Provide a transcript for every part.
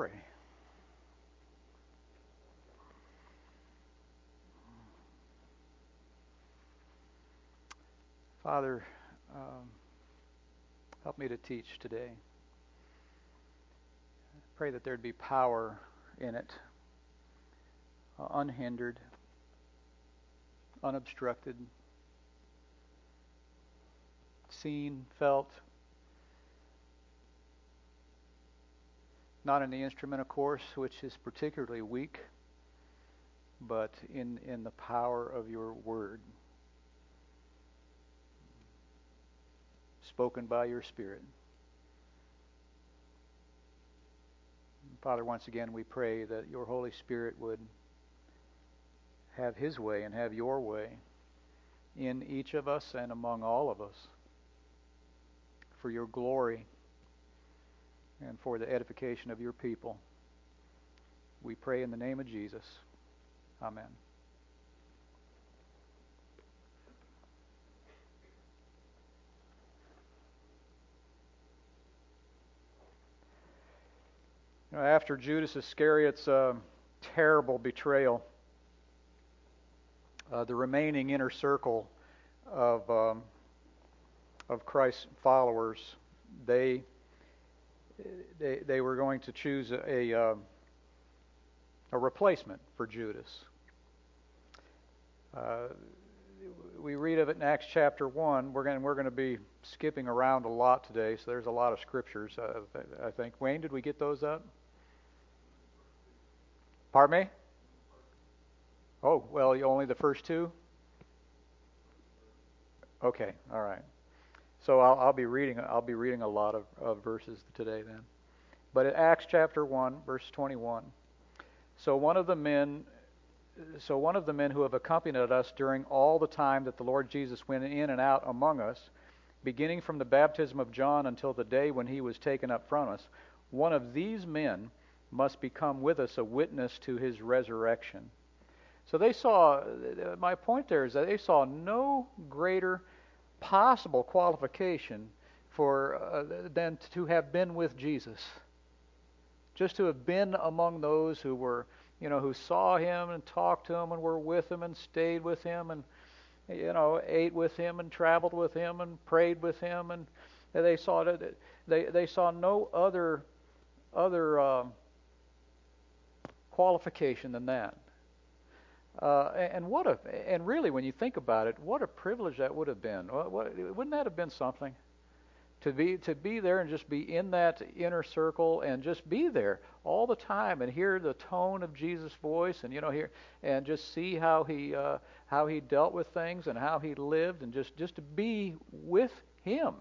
pray. Father, um, help me to teach today. Pray that there'd be power in it, uh, unhindered, unobstructed, seen, felt. Not in the instrument, of course, which is particularly weak, but in, in the power of your word. spoken by your Spirit. Father, once again, we pray that your Holy Spirit would have his way and have your way in each of us and among all of us for your glory and for the edification of your people. We pray in the name of Jesus. Amen. You know, after Judas Iscariot's uh, terrible betrayal, uh, the remaining inner circle of um, of Christ's followers, they they they were going to choose a a, uh, a replacement for Judas. Uh, we read of it in Acts chapter one. We're going we're going to be skipping around a lot today, so there's a lot of scriptures. Uh, I think Wayne, did we get those up? Pardon me? Oh, well, only the first two? Okay, all right. So I'll, I'll, be reading. I'll be reading a lot of, of verses today then. But in Acts chapter one, verse twenty-one. So one of the men, so one of the men who have accompanied us during all the time that the Lord Jesus went in and out among us, beginning from the baptism of John until the day when he was taken up from us, one of these men must become with us a witness to his resurrection. So they saw, my point there is that they saw no greater possible qualification for uh, than to have been with Jesus. Just to have been among those who were, you know, who saw him and talked to him and were with him and stayed with him and, you know, ate with him and traveled with him and prayed with him and they saw they they saw no other other um, qualification than that. Uh, and what a and really, when you think about it, what a privilege that would have been. What, what, wouldn't that have been something? To be to be there and just be in that inner circle and just be there all the time and hear the tone of Jesus' voice and you know hear and just see how he uh, how he dealt with things and how he lived and just just to be with him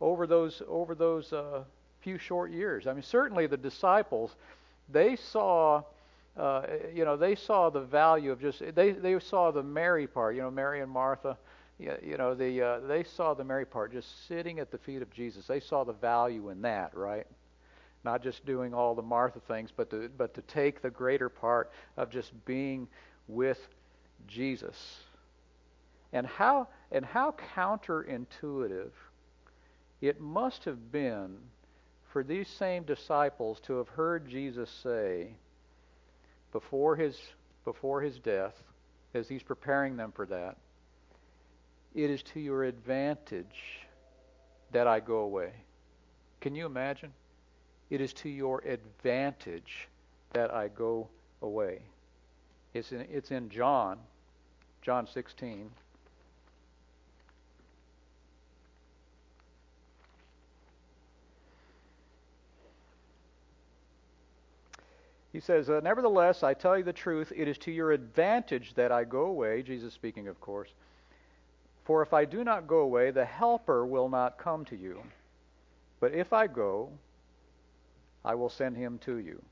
over those over those uh, few short years. I mean, certainly the disciples they saw uh, you know they saw the value of just they they saw the Mary part you know Mary and Martha you know the uh, they saw the Mary part just sitting at the feet of Jesus. They saw the value in that right? Not just doing all the Martha things but to but to take the greater part of just being with Jesus. And how and how counterintuitive it must have been for these same disciples to have heard Jesus say before his before his death, as he's preparing them for that, it is to your advantage that I go away. Can you imagine? It is to your advantage that I go away. It's in, it's in John, John 16. He says, uh, Nevertheless, I tell you the truth, it is to your advantage that I go away. Jesus speaking, of course. For if I do not go away, the Helper will not come to you. But if I go, I will send him to you.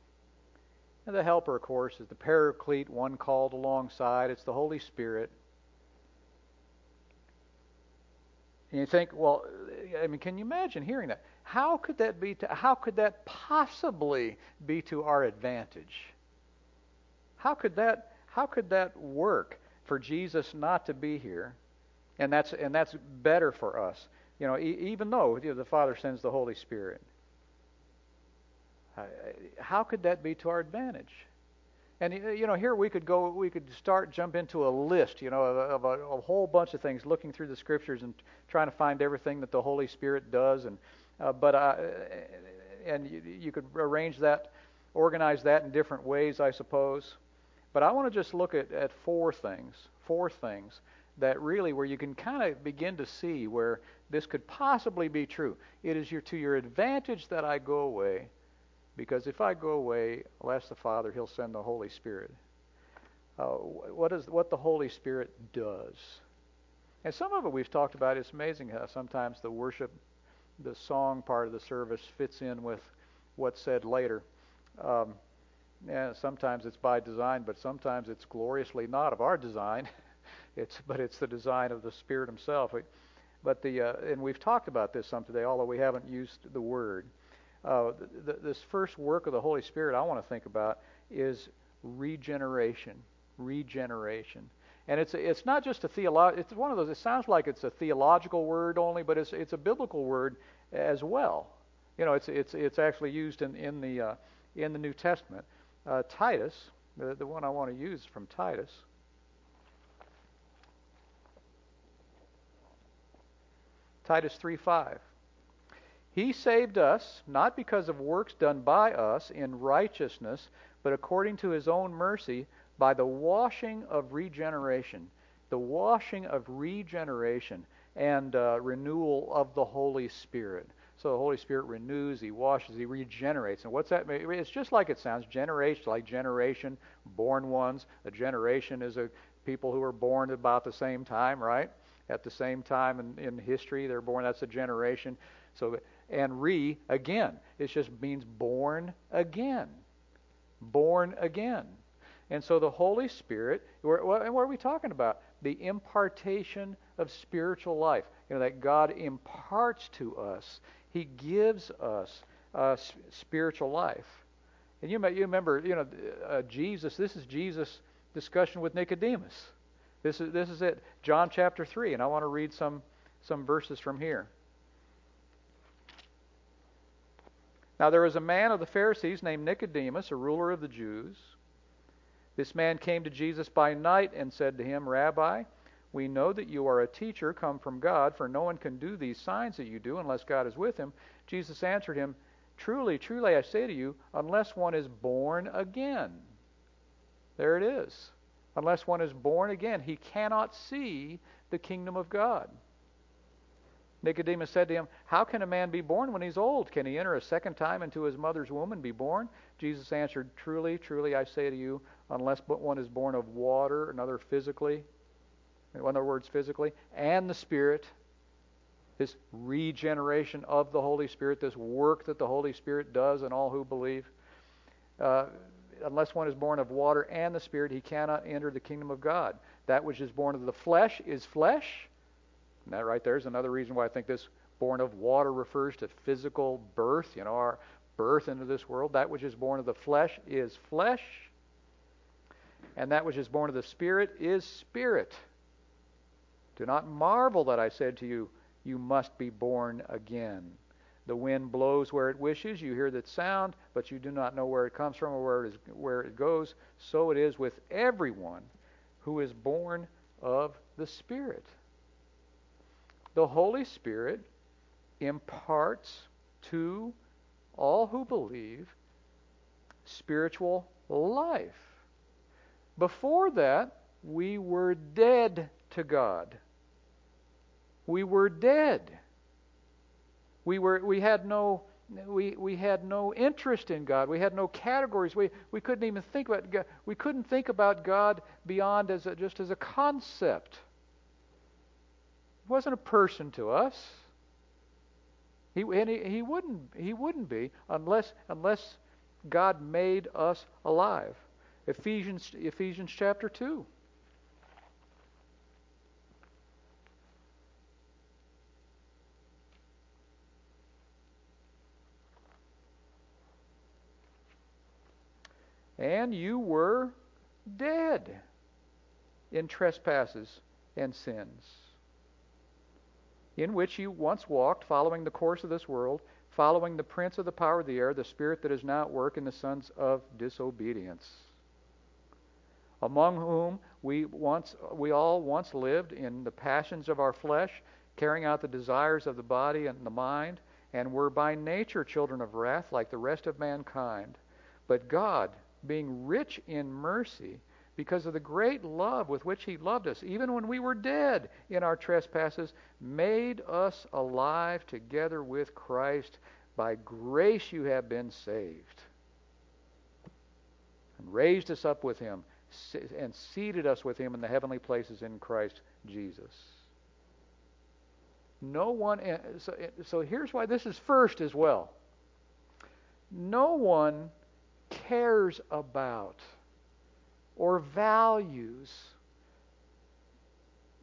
And the Helper, of course, is the Paraclete, one called alongside. It's the Holy Spirit. And you think, well, I mean, can you imagine hearing that? How could that be? To, how could that possibly be to our advantage? How could that? How could that work for Jesus not to be here? And that's and that's better for us. You know, e- even though you know, the Father sends the Holy Spirit. how could that be to our advantage? And you know, here we could go, we could start jump into a list, you know, of, a, a, whole bunch of things, looking through the scriptures and trying to find everything that the Holy Spirit does. And uh, but uh, and you, you could arrange that, organize that in different ways, I suppose. But I want to just look at, at four things, four things that really where you can kind of begin to see where this could possibly be true. It is your, to your advantage that I go away because if I go away, I'll ask the Father, He'll send the Holy Spirit. Uh, what is what the Holy Spirit does? And some of it we've talked about. It's amazing how sometimes the worship, the song part of the service fits in with what's said later. Um, yeah, sometimes it's by design, but sometimes it's gloriously not of our design. it's but it's the design of the Spirit Himself. But the uh, and we've talked about this some today, although we haven't used the word uh, th- this first work of the Holy Spirit I want to think about is regeneration. Regeneration. And it's it's not just a theolo- It's one of those. It sounds like it's a theological word only, but it's it's a biblical word as well. You know, it's it's it's actually used in in the uh, in the New Testament. Uh, Titus, the, the one I want to use from Titus. Titus 3:5. He saved us not because of works done by us in righteousness, but according to his own mercy by the washing of regeneration. The washing of regeneration and uh, renewal of the Holy Spirit. So the Holy Spirit renews, He washes, He regenerates. And what's that? It's just like it sounds. Generation, like generation, born ones. A generation is a people who are born about the same time, right? At the same time in, in history, they're born. That's a generation. So and re again. It just means born again. Born again. And so the Holy Spirit, and what are we talking about? The impartation of spiritual life. You know, that God imparts to us, He gives us uh, spiritual life. And you, may, you remember, you know, uh, Jesus, this is Jesus' discussion with Nicodemus. This is, this is it. John chapter 3, and I want to read some, some verses from here. Now there was a man of the Pharisees named Nicodemus, a ruler of the Jews. This man came to Jesus by night and said to him, Rabbi, we know that you are a teacher come from God, for no one can do these signs that you do unless God is with him. Jesus answered him, Truly, truly, I say to you, unless one is born again. There it is. Unless one is born again, he cannot see the kingdom of God. Nicodemus said to him, How can a man be born when he's old? Can he enter a second time into his mother's womb and be born? Jesus answered, Truly, truly, I say to you, unless but one is born of water, another physically, in other words, physically, and the Spirit, this regeneration of the Holy Spirit, this work that the Holy Spirit does in all who believe, uh, unless one is born of water and the Spirit, he cannot enter the kingdom of God. That which is born of the flesh is flesh and that right there is another reason why I think this born of water refers to physical birth, you know, our birth into this world. That which is born of the flesh is flesh, and that which is born of the Spirit is spirit. Do not marvel that I said to you, You must be born again. The wind blows where it wishes. You hear that sound, but you do not know where it comes from or where it, is, where it goes. So it is with everyone who is born of the Spirit the Holy Spirit imparts to all who believe spiritual life. Before that, we were dead to God. We were dead. We were we had no we, we had no interest in God. We had no categories. We, we couldn't even think about God. We couldn't think about God beyond as a, just as a concept wasn't a person to us. He, and he, he wouldn't he wouldn't be unless unless God made us alive. Ephesians Ephesians chapter two. And you were dead in trespasses and sins in which you once walked, following the course of this world, following the prince of the power of the air, the spirit that is now at work in the sons of disobedience, among whom we once we all once lived in the passions of our flesh, carrying out the desires of the body and the mind, and were by nature children of wrath like the rest of mankind. But God, being rich in mercy, because of the great love with which he loved us, even when we were dead in our trespasses, made us alive together with Christ. By grace you have been saved. And raised us up with him and seated us with him in the heavenly places in Christ Jesus. No one, eh, so, eh, so here's why this is first as well. No one cares about or values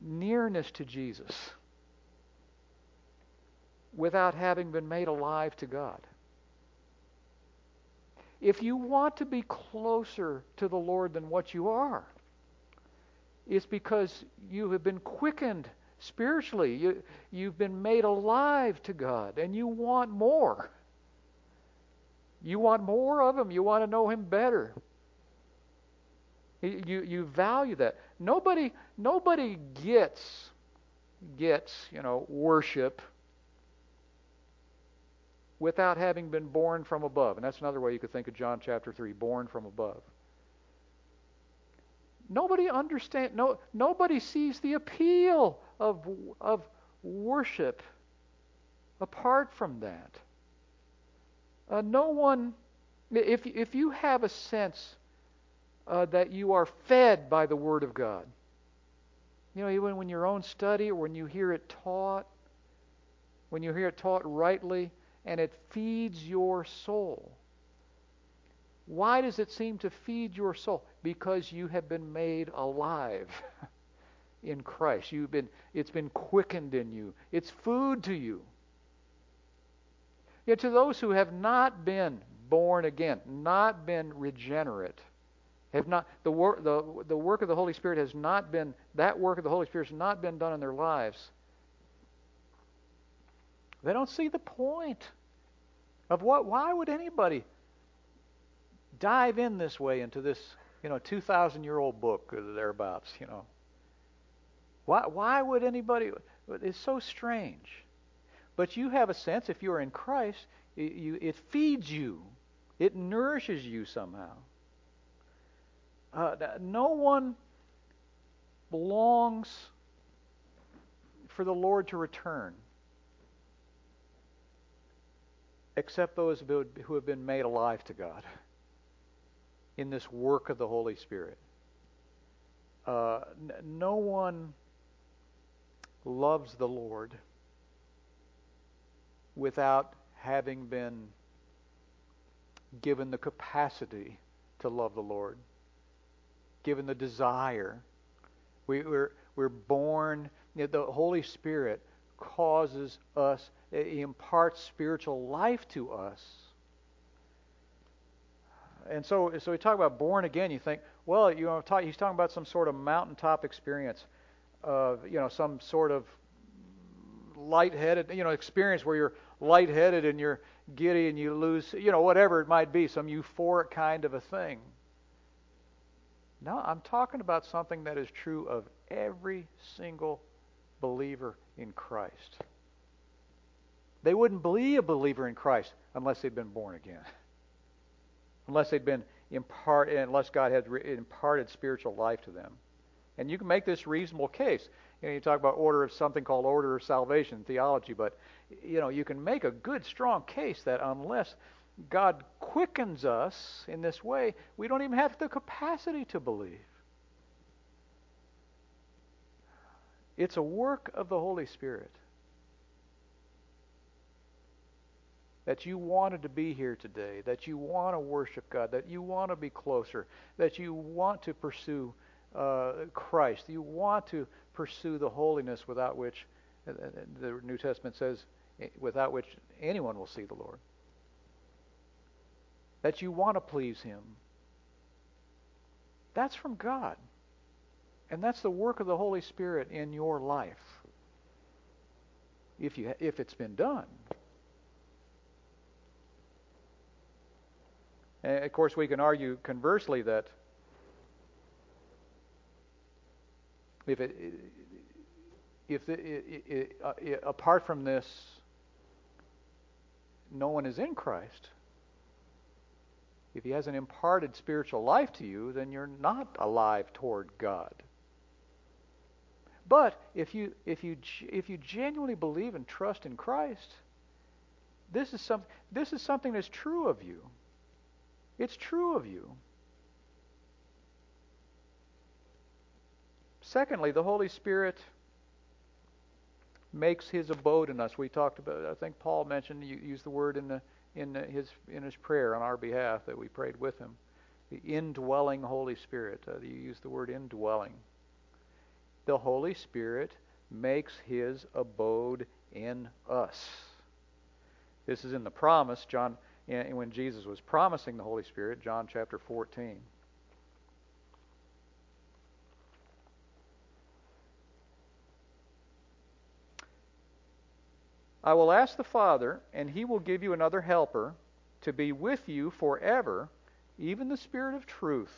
nearness to Jesus without having been made alive to God. If you want to be closer to the Lord than what you are, it's because you have been quickened spiritually. You, you've been made alive to God, and you want more. You want more of Him. You want to know Him better. You, you value that. Nobody, nobody gets, gets, you know, worship without having been born from above. And that's another way you could think of John chapter 3, born from above. Nobody understand no nobody sees the appeal of of worship apart from that. Uh, no one if if you have a sense uh, that you are fed by the Word of God. You know, even when your own study or when you hear it taught, when you hear it taught rightly, and it feeds your soul. Why does it seem to feed your soul? Because you have been made alive in Christ. You've been, it's been quickened in you. It's food to you. Yet to those who have not been born again, not been regenerate, have not the work the, the work of the Holy Spirit has not been that work of the Holy Spirit has not been done in their lives. They don't see the point of what why would anybody dive in this way into this, you know, 2000 year old book or thereabouts, you know. Why why would anybody it's so strange. But you have a sense if you're in Christ, you, it feeds you. It nourishes you somehow. Uh, no one belongs for the Lord to return except those who have been made alive to God in this work of the Holy Spirit. Uh, no one loves the Lord without having been given the capacity to love the Lord given the desire. We, we're, we're born, you know, the Holy Spirit causes us, He imparts spiritual life to us. And so, so we talk about born again. You think, well, you know, talk, he's talking about some sort of mountaintop experience of, you know, some sort of lightheaded, you know, experience where you're lightheaded and you're giddy and you lose, you know, whatever it might be, some euphoric kind of a thing. No, I'm talking about something that is true of every single believer in Christ. They wouldn't be a believer in Christ unless they'd been born again. Unless they'd been impart, unless God had imparted spiritual life to them. And you can make this reasonable case. You know, you talk about order of something called order of salvation theology, but you know, you can make a good, strong case that unless God quickens us in this way, we don't even have the capacity to believe. It's a work of the Holy Spirit. That you wanted to be here today, that you want to worship God, that you want to be closer, that you want to pursue uh, Christ, you want to pursue the holiness without which, uh, uh, the New Testament says, eh, without which anyone will see the Lord that you want to please Him. That's from God. And that's the work of the Holy Spirit in your life. If, you, if it's been done. And of course, we can argue conversely that if it, if it, it, it, uh, apart from this, no one is in Christ. If he hasn't imparted spiritual life to you, then you're not alive toward God. But if you if you if you genuinely believe and trust in Christ, this is some this is something that's true of you. It's true of you. Secondly, the Holy Spirit makes his abode in us. We talked about I think Paul mentioned you used the word in the in his in his prayer on our behalf that we prayed with him. The indwelling Holy Spirit. Uh, you used the word indwelling. The Holy Spirit makes his abode in us. This is in the promise, John, when Jesus was promising the Holy Spirit, John chapter 14. I will ask the Father, and he will give you another helper to be with you forever, even the Spirit of truth,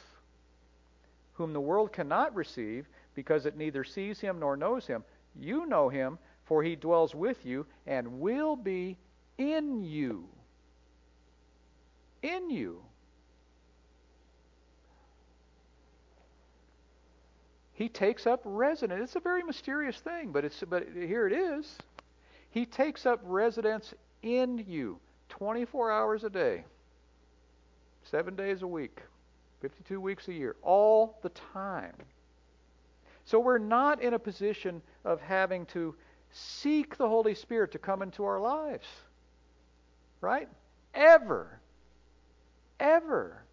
whom the world cannot receive because it neither sees him nor knows him. You know him, for he dwells with you and will be in you. In you. He takes up residence. It's a very mysterious thing, but it's but here it is. He takes up residence in you 24 hours a day, 7 days a week, 52 weeks a year, all the time. So we're not in a position of having to seek the Holy Spirit to come into our lives. Right? Ever. Ever.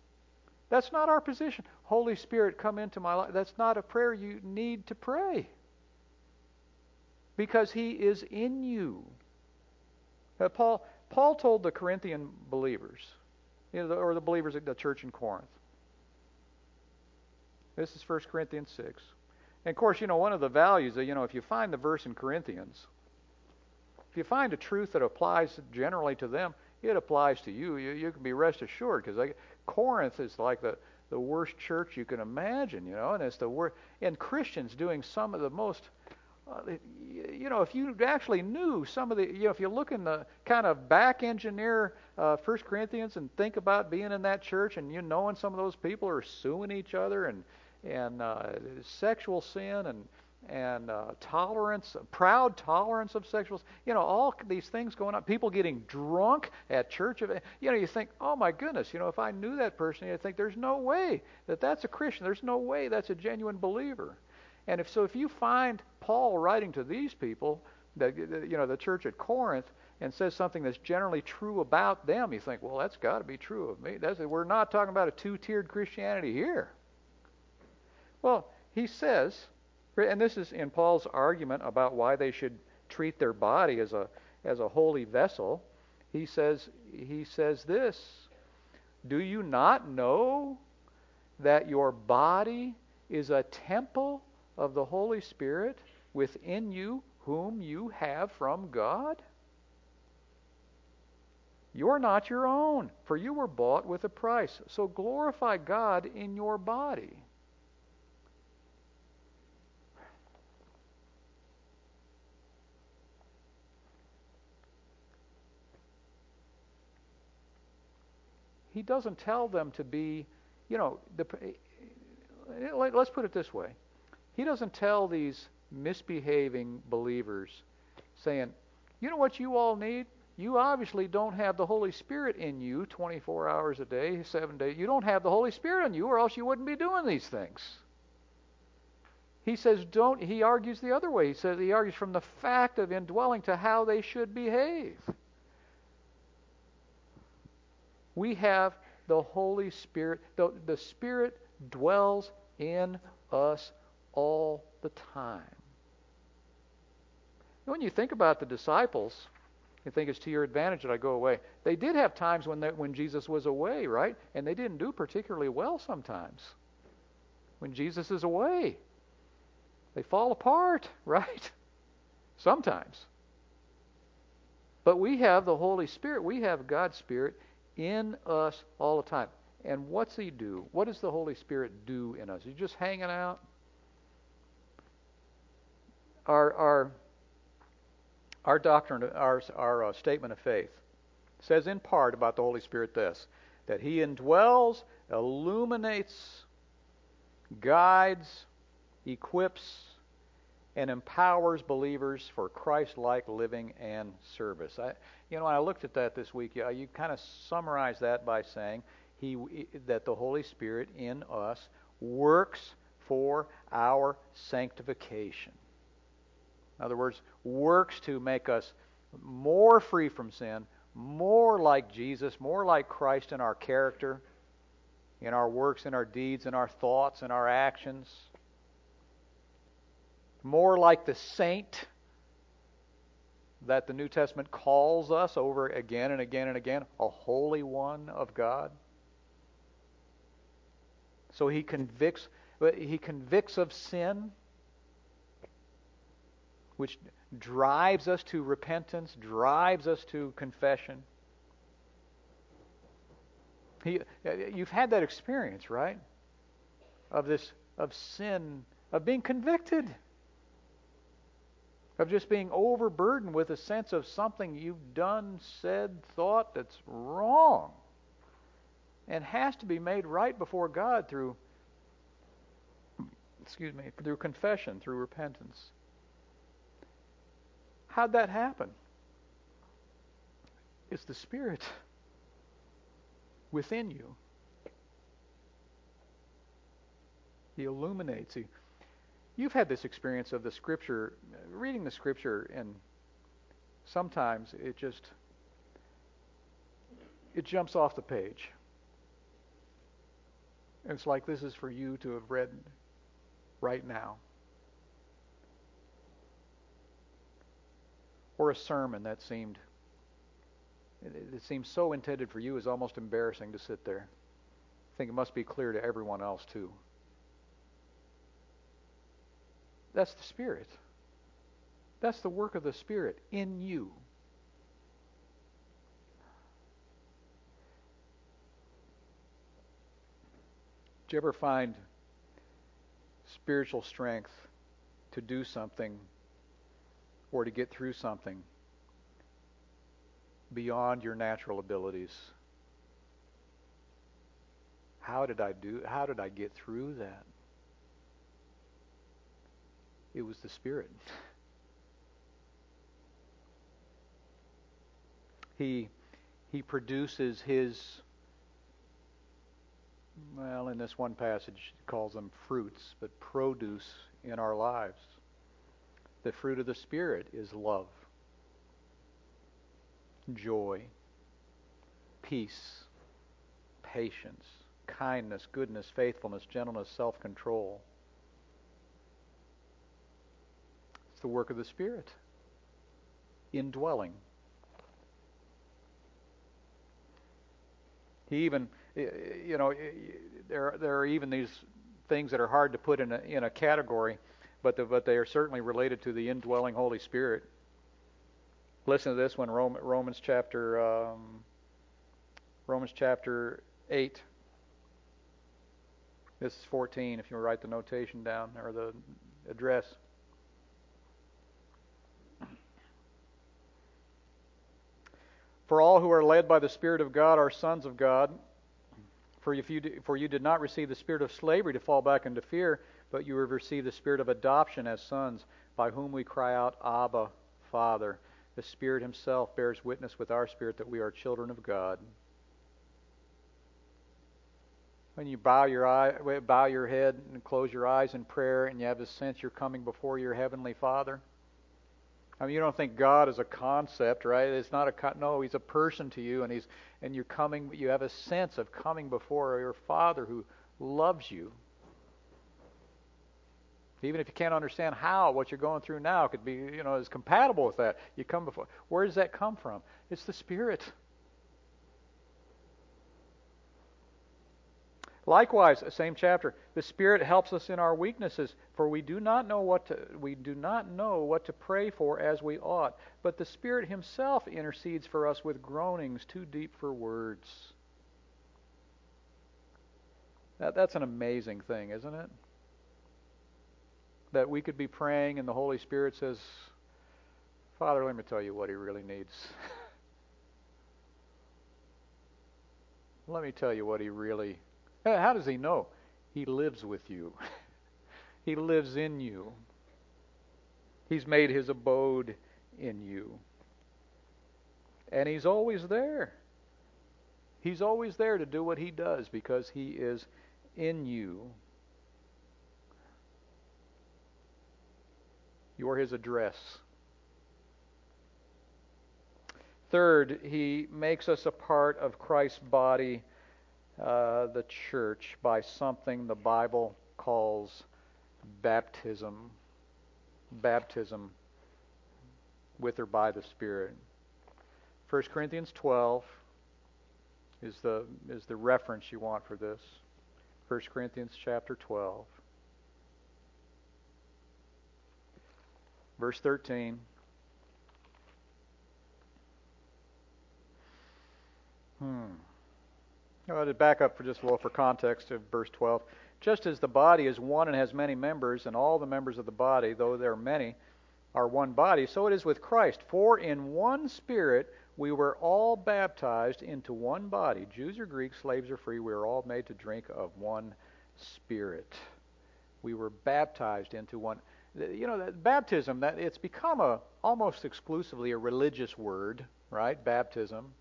That's not our position. Holy Spirit, come into my life. That's not a prayer you need to pray because he is in you. Paul, Paul told the Corinthian believers, you know, or the believers at the church in Corinth. This is 1 Corinthians 6. And of course, you know, one of the values, you know, if you find the verse in Corinthians, if you find a truth that applies generally to them, it applies to you. You, you can be rest assured because Corinth is like the, the worst church you can imagine, you know, and it's the worst. And Christians doing some of the most you know, if you actually knew some of the, you know, if you look in the kind of back engineer uh, First Corinthians and think about being in that church and you knowing some of those people are suing each other and and uh, sexual sin and and uh, tolerance, proud tolerance of sexual, you know, all these things going on. People getting drunk at church. You know, you think, oh my goodness, you know, if I knew that person, you'd think there's no way that that's a Christian. There's no way that's a genuine believer. And if so, if you find Paul writing to these people, the, you know, the church at Corinth, and says something that's generally true about them, you think, well, that's got to be true of me. That's, we're not talking about a two-tiered Christianity here. Well, he says, and this is in Paul's argument about why they should treat their body as a as a holy vessel. He says he says this: Do you not know that your body is a temple of the Holy Spirit within you, whom you have from God? You're not your own, for you were bought with a price. So glorify God in your body. He doesn't tell them to be, you know, the, eh, eh, let's put it this way. He doesn't tell these misbehaving believers, saying, you know what you all need? You obviously don't have the Holy Spirit in you 24 hours a day, seven days. You don't have the Holy Spirit in you, or else you wouldn't be doing these things. He says, don't, he argues the other way. He says, he argues from the fact of indwelling to how they should behave. We have the Holy Spirit. The, the Spirit dwells in us all the time. When you think about the disciples, you think it's to your advantage that I go away. They did have times when they, when Jesus was away, right? And they didn't do particularly well sometimes. When Jesus is away, they fall apart, right? Sometimes. But we have the Holy Spirit. We have God's Spirit in us all the time. And what's he do? What does the Holy Spirit do in us? He's just hanging out? Our our our doctrine, our our uh, statement of faith says in part about the Holy Spirit this that he indwells, illuminates, guides, equips, and empowers believers for Christ-like living and service. I, you know, when I looked at that this week, you, you kind of summarize that by saying he that the Holy Spirit in us works for our sanctification. In other words, works to make us more free from sin, more like Jesus, more like Christ in our character, in our works, in our deeds, in our thoughts, in our actions, more like the saint that the New Testament calls us over again and again and again, a holy one of God. So he convicts he convicts of sin which drives us to repentance, drives us to confession. He, uh, you've had that experience, right? Of this, of sin, of being convicted, of just being overburdened with a sense of something you've done, said, thought that's wrong, and has to be made right before God through, excuse me, through confession, through repentance. How'd that happen? It's the Spirit within you. He illuminates. you. you've had this experience of the Scripture, reading the Scripture, and sometimes it just it jumps off the page. It's like this is for you to have read right now. Or a sermon that seemed it, seems so intended for you is almost embarrassing to sit there. I think it must be clear to everyone else too. That's the Spirit. That's the work of the Spirit in you. Do you ever find spiritual strength to do something or to get through something beyond your natural abilities. How did I do how did I get through that? It was the Spirit. He he produces his well in this one passage he calls them fruits, but produce in our lives. The fruit of the Spirit is love, joy, peace, patience, kindness, goodness, faithfulness, gentleness, self control. It's the work of the Spirit, indwelling. He even, you know, there there are even these things that are hard to put in a in a category but, the, but they are certainly related to the indwelling Holy Spirit. Listen to this one, Romans chapter um, Romans chapter eight. This is 14. If you write the notation down or the address. For all who are led by the Spirit of God are sons of God. For, if you, for you did not receive the spirit of slavery to fall back into fear but you have received the spirit of adoption as sons, by whom we cry out, Abba, Father. The Spirit Himself bears witness with our spirit that we are children of God. When you bow your eye, bow your head and close your eyes in prayer, and you have a sense you're coming before your heavenly Father. I mean, you don't think God is a concept, right? It's not a no. He's a person to you, and he's and you're coming. You have a sense of coming before your Father who loves you even if you can't understand how what you're going through now could be, you know, is compatible with that. You come before. Where does that come from? It's the Spirit. Likewise, same chapter, the Spirit helps us in our weaknesses, for we do not know what to we do not know what to pray for as we ought, but the Spirit himself intercedes for us with groanings too deep for words. That, that's an amazing thing, isn't it? That we could be praying and the Holy Spirit says, Father, let me tell you what he really needs. let me tell you what he really. How does he know? He lives with you, he lives in you. He's made his abode in you. And he's always there. He's always there to do what he does because he is in you. You're his address. Third, he makes us a part of Christ's body, uh, the church, by something the Bible calls baptism. Baptism with or by the Spirit. 1 Corinthians 12 is the is the reference you want for this. 1 Corinthians chapter 12 verse 13 Hmm. Well, to back up for just a little for context of verse 12. Just as the body is one and has many members, and all the members of the body, though there are many, are one body, so it is with Christ. For in one Spirit we were all baptized into one body. Jews or Greeks, slaves or free, we were all made to drink of one Spirit. We were baptized into one. You know, that baptism, that it's become a almost exclusively a religious word, right? Baptism.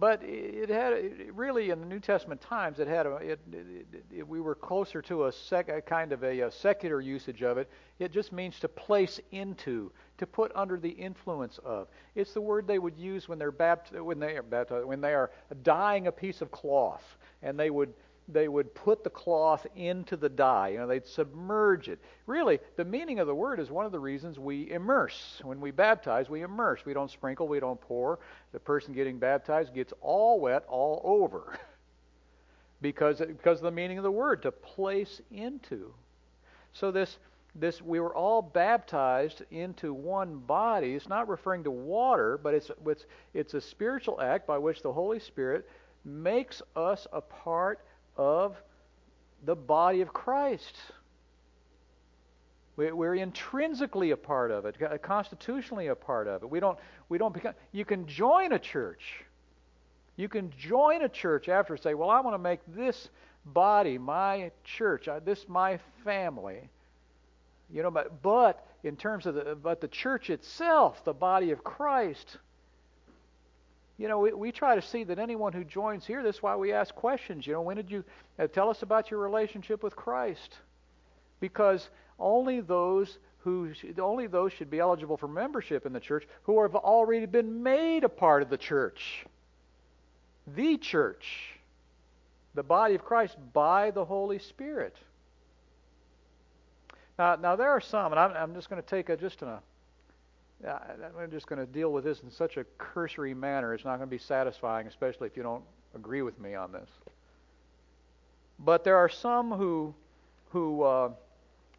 But it had it really in the New Testament times it had a it, it, it, we were closer to a, sec, a kind of a, a, secular usage of it. It just means to place into, to put under the influence of. It's the word they would use when they're bapt- when they are baptized, when they are dyeing a piece of cloth, and they would they would put the cloth into the dye. You know, they'd submerge it. Really, the meaning of the word is one of the reasons we immerse. When we baptize, we immerse. We don't sprinkle, we don't pour. The person getting baptized gets all wet all over. because because of the meaning of the word, to place into. So this this we were all baptized into one body. It's not referring to water, but it's it's it's a spiritual act by which the Holy Spirit makes us a part of the body of Christ. We're intrinsically a part of it, uh, constitutionally a part of it. We don't, we don't become. You can join a church. You can join a church after say, "Well, I want to make this body my church, uh, this my family." You know, but but in terms of the but the church itself, the body of Christ, you know, we, we try to see that anyone who joins here, that's why we ask questions. You know, when did you uh, tell us about your relationship with Christ? Because only those who only those should be eligible for membership in the church who have already been made a part of the church. The church, the body of Christ by the Holy Spirit. Now, now there are some, and I'm, I'm just going to take a, just a I'm just going to deal with this in such a cursory manner. It's not going to be satisfying, especially if you don't agree with me on this. But there are some who who uh,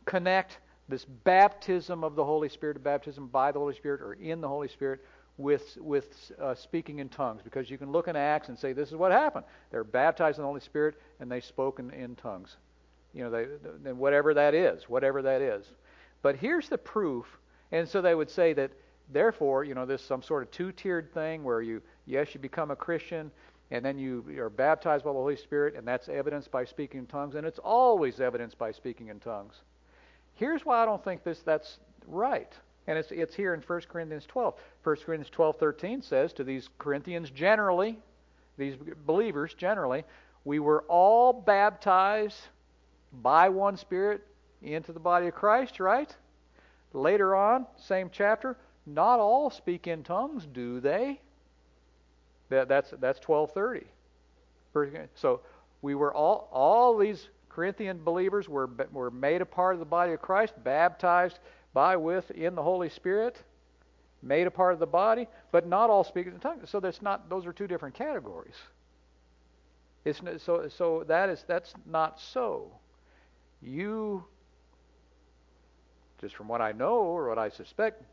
connect this baptism of the Holy Spirit, baptism by the Holy Spirit or in the Holy Spirit, with with uh, speaking in tongues, because you can look in Acts and say this is what happened. They're baptized in the Holy Spirit and they spoke in, in tongues. You know, they, whatever that is, whatever that is. But here's the proof and so they would say that, therefore, you know, this some sort of two-tiered thing where you, yes, you become a Christian, and then you are baptized by the Holy Spirit, and that's evidenced by speaking in tongues, and it's always evidenced by speaking in tongues. Here's why I don't think this that's right. And it's, it's here in 1 Corinthians 12. 1 Corinthians 12:13 says to these Corinthians generally, these believers generally, we were all baptized by one Spirit into the body of Christ, right? Later on, same chapter, not all speak in tongues, do they? That, that's that's 1230. So we were all all these Corinthian believers were were made a part of the body of Christ, baptized by with in the Holy Spirit, made a part of the body, but not all speak in tongues. So that's not those are two different categories. It's so so that is that's not so. You just from what I know or what I suspect,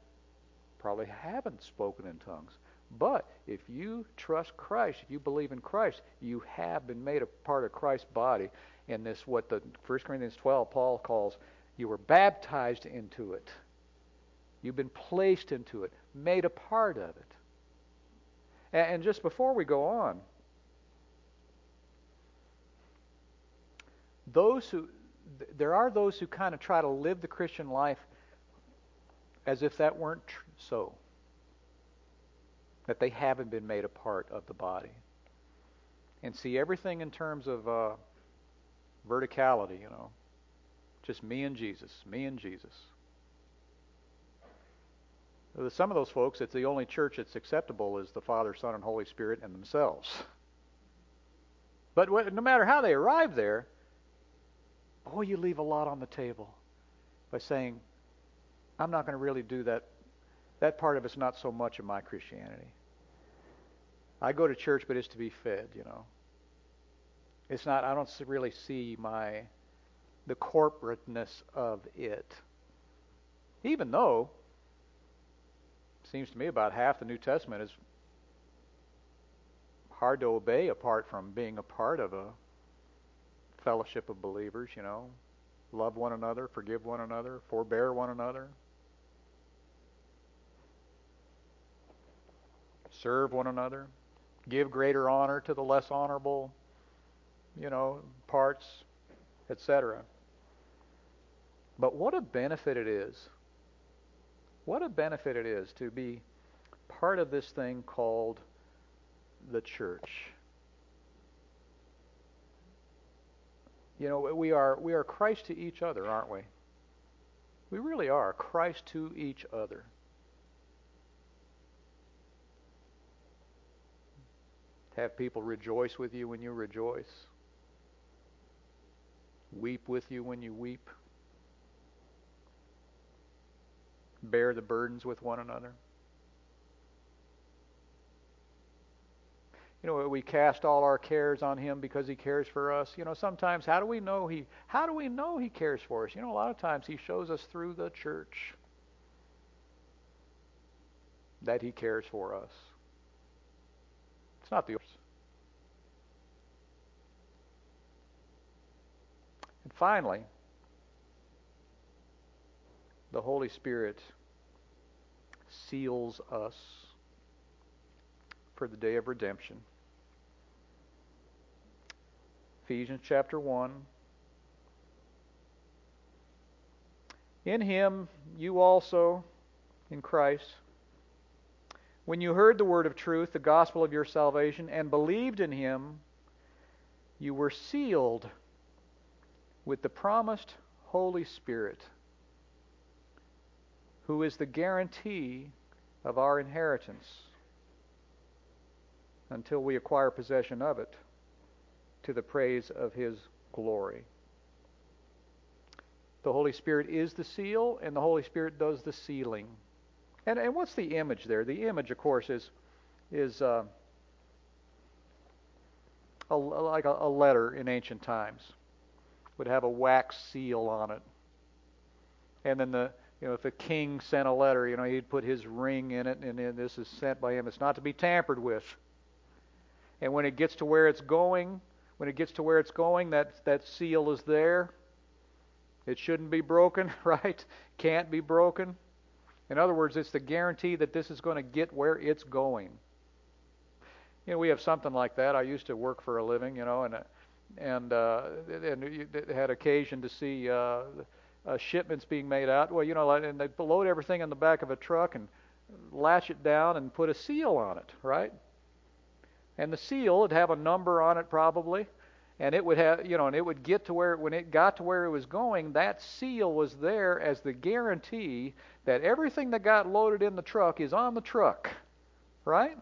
probably haven't spoken in tongues. But if you trust Christ, if you believe in Christ, you have been made a part of Christ's body. And this, what the 1 Corinthians 12, Paul calls, you were baptized into it. You've been placed into it, made a part of it. And just before we go on, those who there are those who kind of try to live the Christian life as if that weren't tr- so. That they haven't been made a part of the body. And see everything in terms of uh, verticality, you know. Just me and Jesus, me and Jesus. Some of those folks, it's the only church that's acceptable is the Father, Son, and Holy Spirit and themselves. But no matter how they arrive there, boy, you leave a lot on the table by saying, I'm not going to really do that. That part of it's not so much of my Christianity. I go to church, but it's to be fed, you know. It's not, I don't really see my, the corporateness of it. Even though, it seems to me about half the New Testament is hard to obey apart from being a part of a fellowship of believers, you know. Love one another, forgive one another, forbear one another. Serve one another. Give greater honor to the less honorable, you know, parts, etc. But what a benefit it is. What a benefit it is to be part of this thing called the church. You know, we are we are Christ to each other, aren't we? We really are Christ to each other. Have people rejoice with you when you rejoice. Weep with you when you weep. Bear the burdens with one another. You know, we cast all our cares on him because he cares for us. You know, sometimes how do we know he how do we know he cares for us? You know, a lot of times he shows us through the church that he cares for us. It's not the And finally, the Holy Spirit seals us for the day of redemption. Ephesians chapter 1. In him you also, in Christ, when you heard the word of truth, the gospel of your salvation, and believed in him, you were sealed with the promised Holy Spirit, who is the guarantee of our inheritance until we acquire possession of it to the praise of his glory. The Holy Spirit is the seal, and the Holy Spirit does the sealing. And, and what's the image there? The image, of course, is is uh, a, like a, a letter in ancient times would have a wax seal on it, and then the you know if a king sent a letter, you know he'd put his ring in it, and then this is sent by him. It's not to be tampered with. And when it gets to where it's going, when it gets to where it's going, that, that seal is there. It shouldn't be broken, right? Can't be broken. In other words, it's the guarantee that this is going to get where it's going. You know, we have something like that. I used to work for a living, you know, and and uh, and had occasion to see uh, uh, shipments being made out. Well, you know, and they load everything in the back of a truck and latch it down and put a seal on it, right? And the seal would have a number on it probably. And it would have you know and it would get to where when it got to where it was going that seal was there as the guarantee that everything that got loaded in the truck is on the truck right?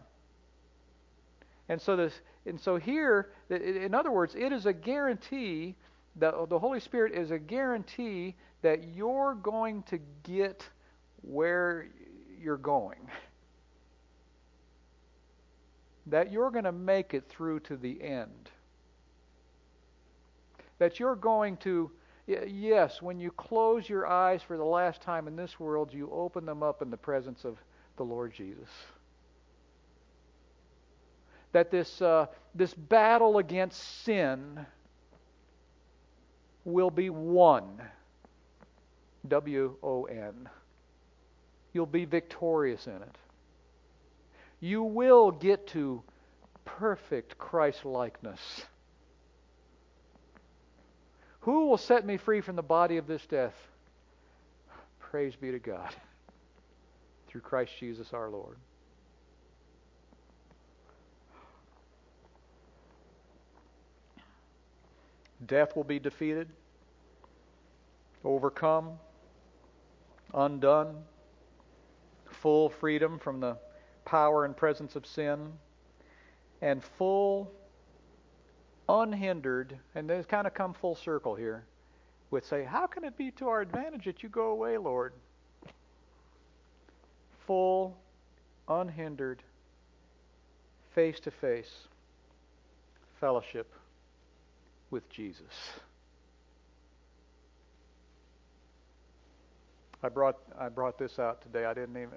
And so this and so here in other words it is a guarantee that the holy spirit is a guarantee that you're going to get where you're going that you're going to make it through to the end. That you're going to, yes, when you close your eyes for the last time in this world, you open them up in the presence of the Lord Jesus. that this, uh, this battle against sin will be won. W O N. You'll be victorious in it. You will get to perfect Christ likeness. Who will set me free from the body of this death? Praise be to God. Through Christ Jesus our Lord. Death will be defeated, overcome, undone, full freedom from the power and presence of sin, and full, unhindered, and they kind of come full circle here with say, How can it be to our advantage that you go away, Lord? Full, unhindered, face to face fellowship with Jesus. I brought I brought this out today. I didn't even.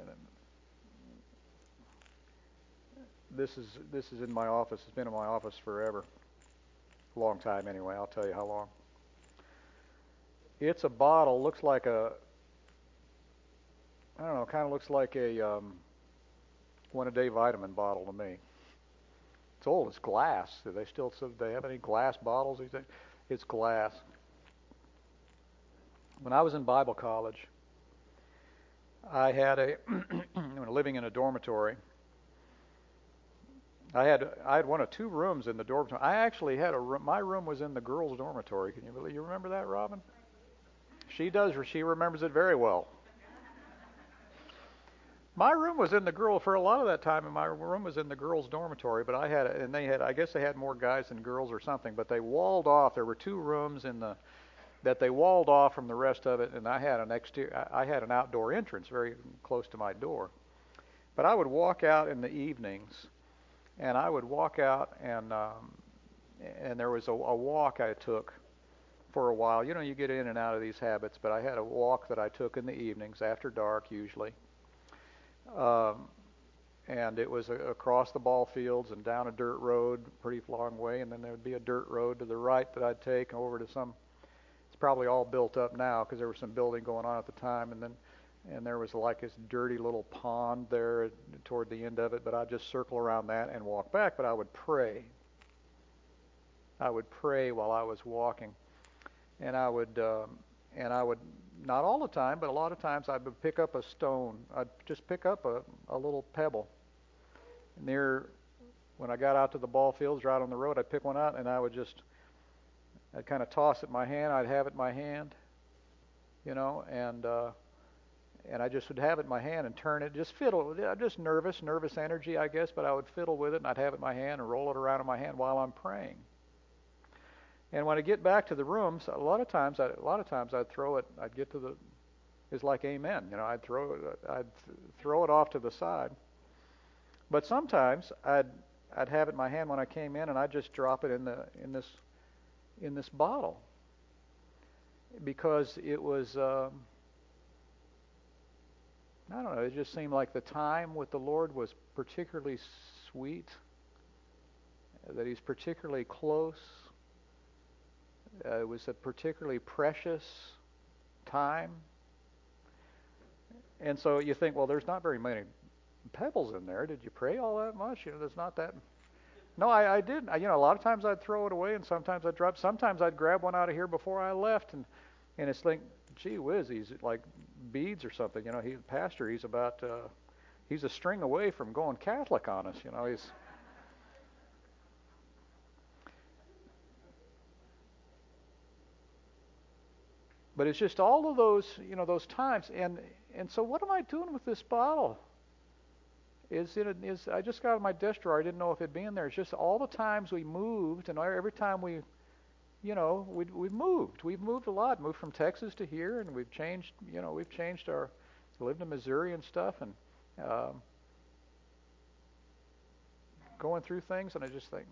This is this is in my office. It's been in my office forever. A long time anyway. I'll tell you how long. It's a bottle. Looks like a. I don't know. Kind of looks like a um, one a day vitamin bottle to me. It's old. It's glass. Do they still do they have any glass bottles? These days? It's glass. When I was in Bible college, I had a living in a dormitory. I had I had one of two rooms in the dormitory. I actually had a room. My room was in the girls' dormitory. Can you believe? You remember that, Robin? She does. She remembers it very well. My room was in the girl for a lot of that time, and my room was in the girls' dormitory. But I had, and they had, I guess they had more guys than girls or something. But they walled off. There were two rooms in the that they walled off from the rest of it, and I had an exterior, I had an outdoor entrance very close to my door. But I would walk out in the evenings, and I would walk out, and um, and there was a, a walk I took for a while. You know, you get in and out of these habits, but I had a walk that I took in the evenings after dark usually. Um, and it was a, across the ball fields and down a dirt road, pretty long way, and then there would be a dirt road to the right that I'd take over to some It's probably all built up now because there was some building going on at the time, and then and there was like this dirty little pond there toward the end of it. But I'd just circle around that and walk back. But I would pray. I would pray while I was walking, and I would um, and I would not all the time, but a lot of times I would pick up a stone. I'd just pick up a, a little pebble near when I got out to the ball fields right on the road. I'd pick one out and I would just I'd kind of toss it in my hand. I'd have it in my hand, you know, and uh, and I just would have it in my hand and turn it, just fiddle. I'm just nervous, nervous energy, I guess, but I would fiddle with it and I'd have it in my hand and roll it around in my hand while I'm praying. And when I get back to the rooms, a lot of times, I, a lot of times I'd throw it. I'd get to the, it's like Amen. You know, I'd throw it. I'd throw it off to the side. But sometimes I'd I'd have it in my hand when I came in, and I'd just drop it in the in this in this bottle because it was um, I don't know. It just seemed like the time with the Lord was particularly sweet. That He's particularly close. Uh, it was a particularly precious time. And so you think, well, there's not very many pebbles in there. Did you pray all that much? You know, there's not that no, I, I did. I, you know, a lot of times I'd throw it away, and sometimes I'd drop. Sometimes I'd grab one out of here before I left, and and it's like, gee whiz, he's like beads or something. You know, he's a pastor. He's about uh, he's a string away from going Catholic on us. You know, he's. But it's just all of those, you know, those times, and and so what am I doing with this bottle? is it is I just got on my desk drawer. I didn't know if it'd be in there. It's just all the times we moved, and every time we, you know, we we've moved. We've moved a lot. Moved from Texas to here, and we've changed. You know, we've changed our. Lived in Missouri and stuff, and um, going through things, and I just think,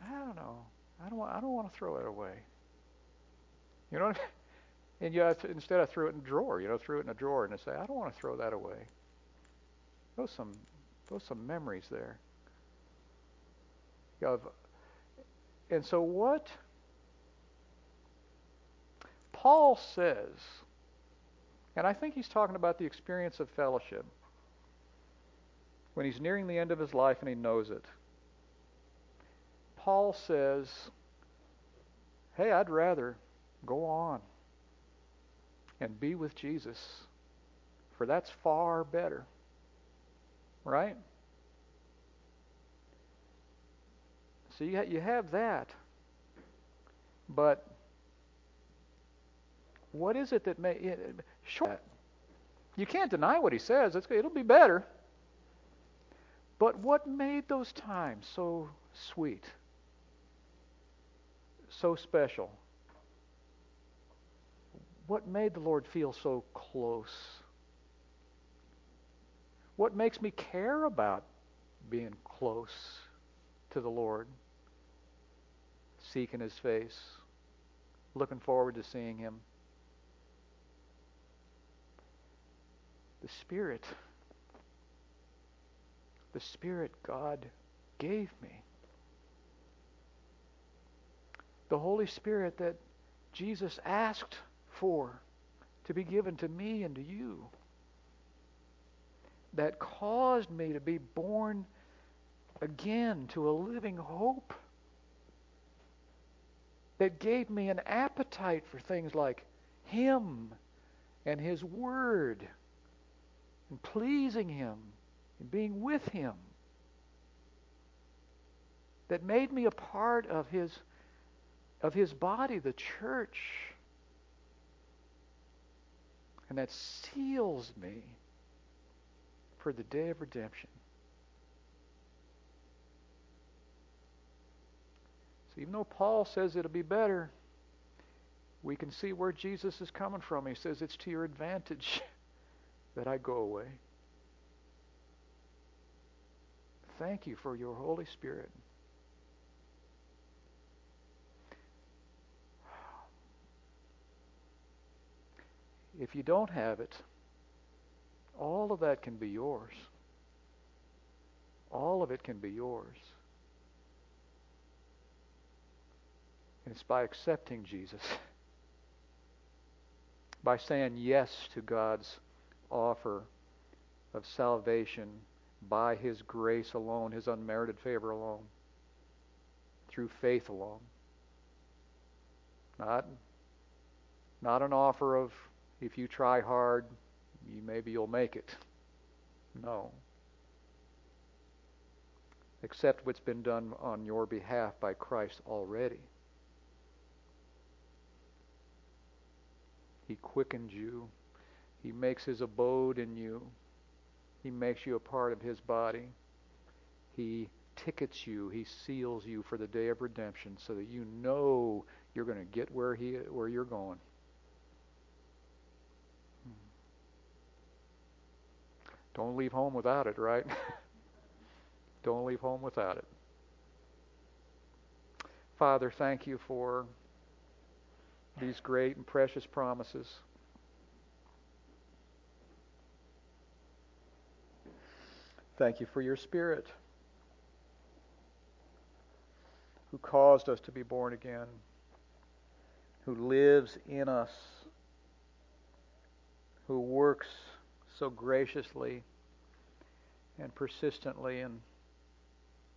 I don't know. I don't want. I don't want to throw it away. You know. And you to, instead I threw it in a drawer, you know, threw it in a drawer and I say, I don't want to throw that away. Those some those some memories there. Of, and so what Paul says, and I think he's talking about the experience of fellowship when he's nearing the end of his life and he knows it. Paul says, Hey, I'd rather go on and be with Jesus, for that's far better. Right? So you, you have that. But what is it that may. Sure, you can't deny what he says. It's, it'll be better. But what made those times so sweet? So special? What made the Lord feel so close? What makes me care about being close to the Lord? Seeking His face, looking forward to seeing Him. The Spirit. The Spirit God gave me. The Holy Spirit that Jesus asked for to be given to me and to you that caused me to be born again to a living hope that gave me an appetite for things like Him and His Word and pleasing Him and being with Him that made me a part of His of His body, the church and that seals me for the day of redemption. So even though Paul says it'll be better, we can see where Jesus is coming from. He says it's to your advantage that I go away. Thank you for your Holy Spirit. If you don't have it, all of that can be yours. All of it can be yours. And it's by accepting Jesus, by saying yes to God's offer of salvation by His grace alone, His unmerited favor alone, through faith alone. Not, not an offer of if you try hard, you maybe you'll make it. No. Accept what's been done on your behalf by Christ already. He quickens you. He makes his abode in you. He makes you a part of his body. He tickets you. He seals you for the day of redemption so that you know you're going to get where he where you're going. Hmm. Don't leave home without it, right? Don't leave home without it. Father, thank you for these great and precious promises. Thank you for your Spirit who caused us to be born again, who lives in us, who works so graciously and persistently and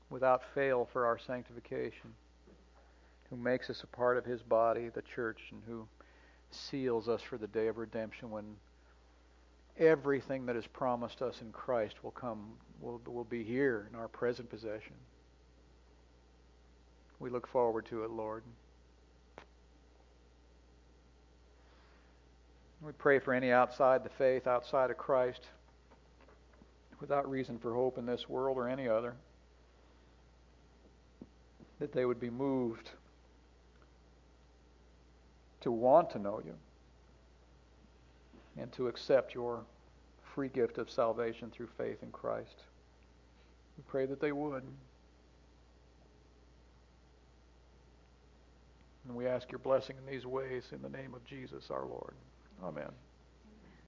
without fail for our sanctification, who makes us a part of his body, the church, and who seals us for the day of redemption when everything that is promised us in Christ will come will will be here in our present possession. We look forward to it, Lord. We pray for any outside the faith, outside of Christ, without reason for hope in this world or any other, that they would be moved to want to know you and to accept your free gift of salvation through faith in Christ. We pray that they would. And we ask your blessing in these ways in the name of Jesus our Lord. Amen.